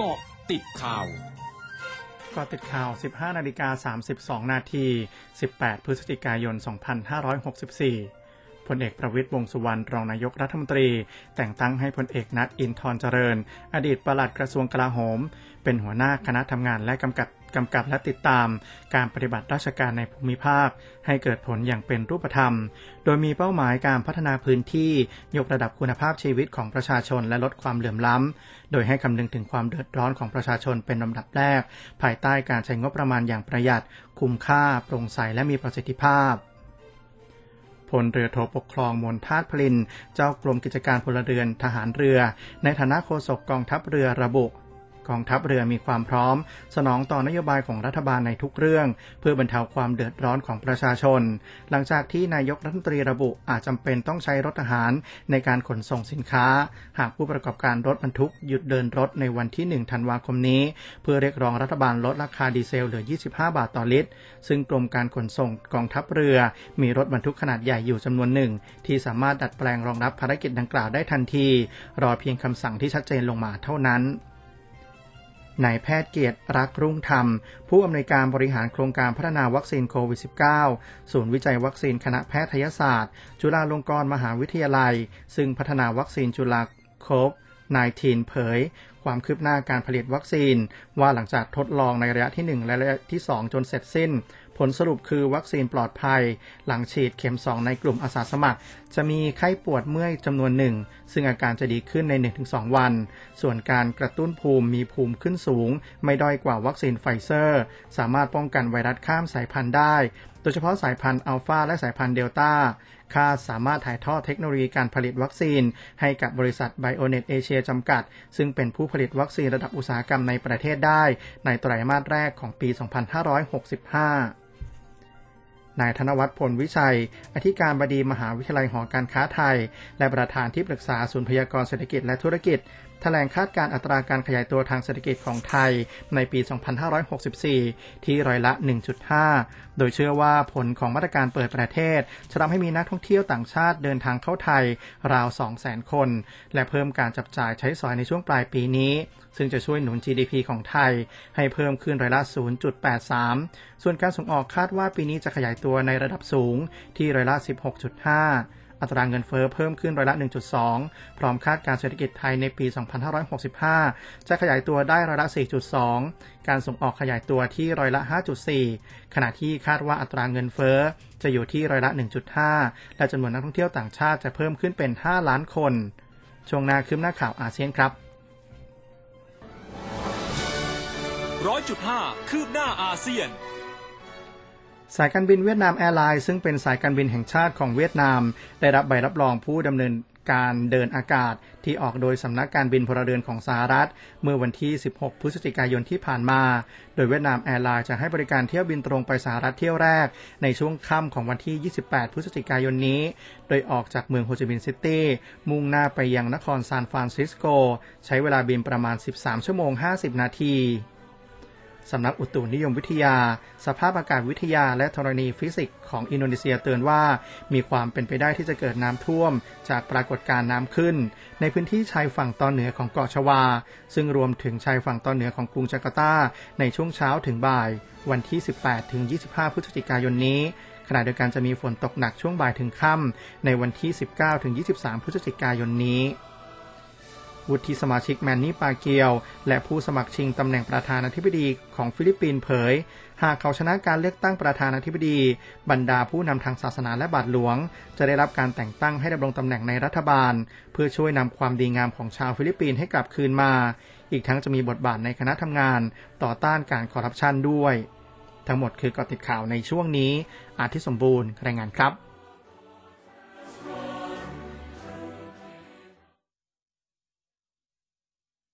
เกาะติดข่าวกาะติดข่าว 15 นาฬิกา 32 นาที 18 พฤศจิกายน 2564พลเอกประวิตยวงสุวรรณรองนายกรัฐมนตรี แต่งตั้งให้พลเอกนัทอินทร์เจริญ อดีตปลัดกระทรวงกลาโหม เป็นหัวหน้าคณะทำงานและกำกับ กำกับและติดตามการปฏิบัติราชการในภูมิภาค ให้เกิดผลอย่างเป็นรูปธรรม โดยมีเป้าหมายการพัฒนาพื้นที่ ยกระดับคุณภาพชีวิตของประชาชนและลดความเหลื่อมล้ำ โดยให้คำนึงถึงความเดือดร้อนของประชาชนเป็นลำดับแรก ภายใต้การใช้งบประมาณอย่างประหยัด คุ้มค่า โปร่งใสและมีประสิทธิภาพพลเรือโทปกครองมนทาตพลิน เจ้ากรมกิจการพลเรือนทหารเรือ ในฐานะโฆษกกองทัพเรือระบุ กองทัพเรือมีความพร้อม สนองต่อนโยบายของรัฐบาลในทุกเรื่อง เพื่อบรรเทาความเดือดร้อนของประชาชน หลังจากที่นายกรัฐมนตรีระบุอาจจำเป็นต้องใช้รถทหารในการขนส่งสินค้า หากผู้ประกอบการรถบรรทุกหยุดเดินรถในวันที่ 1 ธันวาคมนี้ เพื่อเรียกร้องรัฐบาลลดราคาดีเซลเหลือ 25 บาทต่อลิตร ซึ่งกรมการขนส่งกองทัพเรือ มีรถบรรทุกขนาดใหญ่อยู่จำนวนหนึ่ง ที่สามารถดัดแปลงรองรับภารกิจดังกล่าวได้ทันที รอเพียงคำสั่งที่ชัดเจนลงมาเท่านั้น นายแพทย์เกียรติรักรุ่งธรรม ผู้อำนวยการบริหารโครงการพัฒนาวัคซีนโควิด -19 ศูนย์วิจัยวัคซีนคณะแพทยศาสตร์ จุฬาลงกรณ์มหาวิทยาลัย ซึ่งพัฒนาวัคซีนจุฬาโคฟ19เผย ความคืบหน้าการผลิตวัคซีน ว่าหลังจากทดลองในระยะที่ 1 และระยะที่ 2 จนเสร็จสิ้น ผลสรุปคือวัคซีนปลอดภัย หลังฉีดเข็ม 2 ในกลุ่มอาสาสมัคร จะมีไข้ปวดเมื่อยจำนวนหนึ่ง ซึ่งอาการจะดีขึ้นใน 1-2 วัน ส่วนการกระตุ้นภูมิมีภูมิขึ้นสูง ไม่ด้อยกว่าวัคซีนไฟเซอร์ สามารถป้องกันไวรัสข้ามสายพันธุ์ได้ โดยเฉพาะสายพันธุ์อัลฟาและสายพันธุ์เดลต้าค่าสามารถถ่ายทอดเทคโนโลยีการผลิตวัคซีน ให้กับบริษัทไบโอเน็ตเอเชียจำกัด ซึ่งเป็นผู้ผลิตวัคซีนระดับอุตสาหกรรมในประเทศได้ ในไตรมาสแรกของปี 2565 นายธนวัฒน์พลวิชัย อธิการบดีมหาวิทยาลัยหอการค้าไทย และประธานที่ปรึกษาศูนย์พยากรเศรษฐกิจและธุรกิจแถลงคาดการอัตราการขยายตัวทางเศรษฐกิจของไทยในปี 2564 ที่ร้อยละ 1.5 โดยเชื่อว่าผลของมาตรการเปิดประเทศ จะทำให้มีนักท่องเที่ยวต่างชาติเดินทางเข้าไทยราว 200,000 คน และเพิ่มการจับจ่ายใช้สอยในช่วงปลายปีนี้ ซึ่งจะช่วยหนุน GDP ของไทย ให้เพิ่มขึ้นร้อยละ 0.83 ส่วนการส่งออกคาดว่าปีนี้จะขยายตัวในระดับสูงที่ร้อยละ 16.5 อัตราเงินเฟอ้อเพิ่มขึ้นร้อยละ 1.2 พร้อมคาดการเศรษฐกิจไทยในปี 2565 จะขยายตัวได้ร้อยละ 4.2 การส่งออกขยายตัวที่ร้อยละ 5.4 ขณะที่คาดว่าอัตราเงินเฟอ้อจะอยู่ที่ร้อยละ 1.5 และจำนวนนักท่องเที่ยวต่างชาติจะเพิ่มขึ้นเป็น 5 ล้านคน ช่วงหน้าคืบหน้าข่าวอาเซียนครับร้อยจุดห้าคืบหน้าอาเซียน สายการบินเวียดนามแอร์ไลน์ซึ่งเป็นสายการบินแห่งชาติของเวียดนาม ได้รับใบรับรองผู้ดำเนินการเดินอากาศที่ออกโดยสำนักการบินพลเรือนของสหรัฐ เมื่อวันที่ 16 พฤศจิกายนที่ผ่านมา โดยเวียดนามแอร์ไลน์จะให้บริการเที่ยวบินตรงไปสหรัฐเที่ยวแรก ในช่วงค่ำของวันที่ 28 พฤศจิกายนนี้ โดยออกจากเมืองโฮจิมินห์ซิตี้มุ่งหน้าไปยังนครซานฟรานซิสโก ใช้เวลาบินประมาณ 13 ชั่วโมง 50 นาที สำนักอุตุนิยมวิทยา สภาพอากาศวิทยาและธรณีฟิสิกส์ของอินโดนีเซียเตือนว่า มีความเป็นไปได้ที่จะเกิดน้ำท่วม จากปรากฏการณ์น้ำขึ้น ในพื้นที่ชายฝั่งตอนเหนือของเกาะชวา ซึ่งรวมถึงชายฝั่งตอนเหนือของกรุงจาการ์ตา ในช่วงเช้าถึงบ่าย วันที่ 18ถึง25 พฤศจิกายนนี้ขณะเดียวกันจะมีฝนตกหนักช่วงบ่ายถึงค่ในวันที่ 19ถึง23 พฤศจิกายนนี้ วุฒิสมาชิกแมนนี่ปาเกียว และผู้สมัครชิงตำแหน่งประธานาธิบดีของฟิลิปปินส์เผย หากเขาชนะการเลือกตั้งประธานาธิบดี บรรดาผู้นำทางศาสนาและบาทหลวง จะได้รับการแต่งตั้งให้ดำรงตำแหน่งในรัฐบาล เพื่อช่วยนำความดีงามของชาวฟิลิปปินส์ให้กลับคืนมา อีกทั้งจะมีบทบาทในคณะทำงาน ต่อต้านการคอร์รัปชันด้วย ทั้งหมดคือกอติดข่าวในช่วงนี้ อาทิตย์สมบูรณ์รายงานครับ